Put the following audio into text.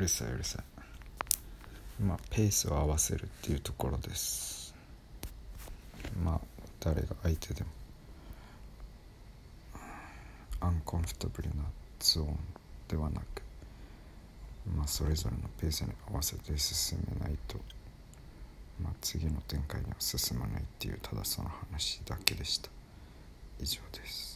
うるさいうるさい。まペースを合わせるっていうところです。まあ誰が相手でも。アンコンフォトブルなツオンではなくまあそれぞれのペースに合わせて進めないとまあ次の展開には進まないっていうただその話だけでした。以上です。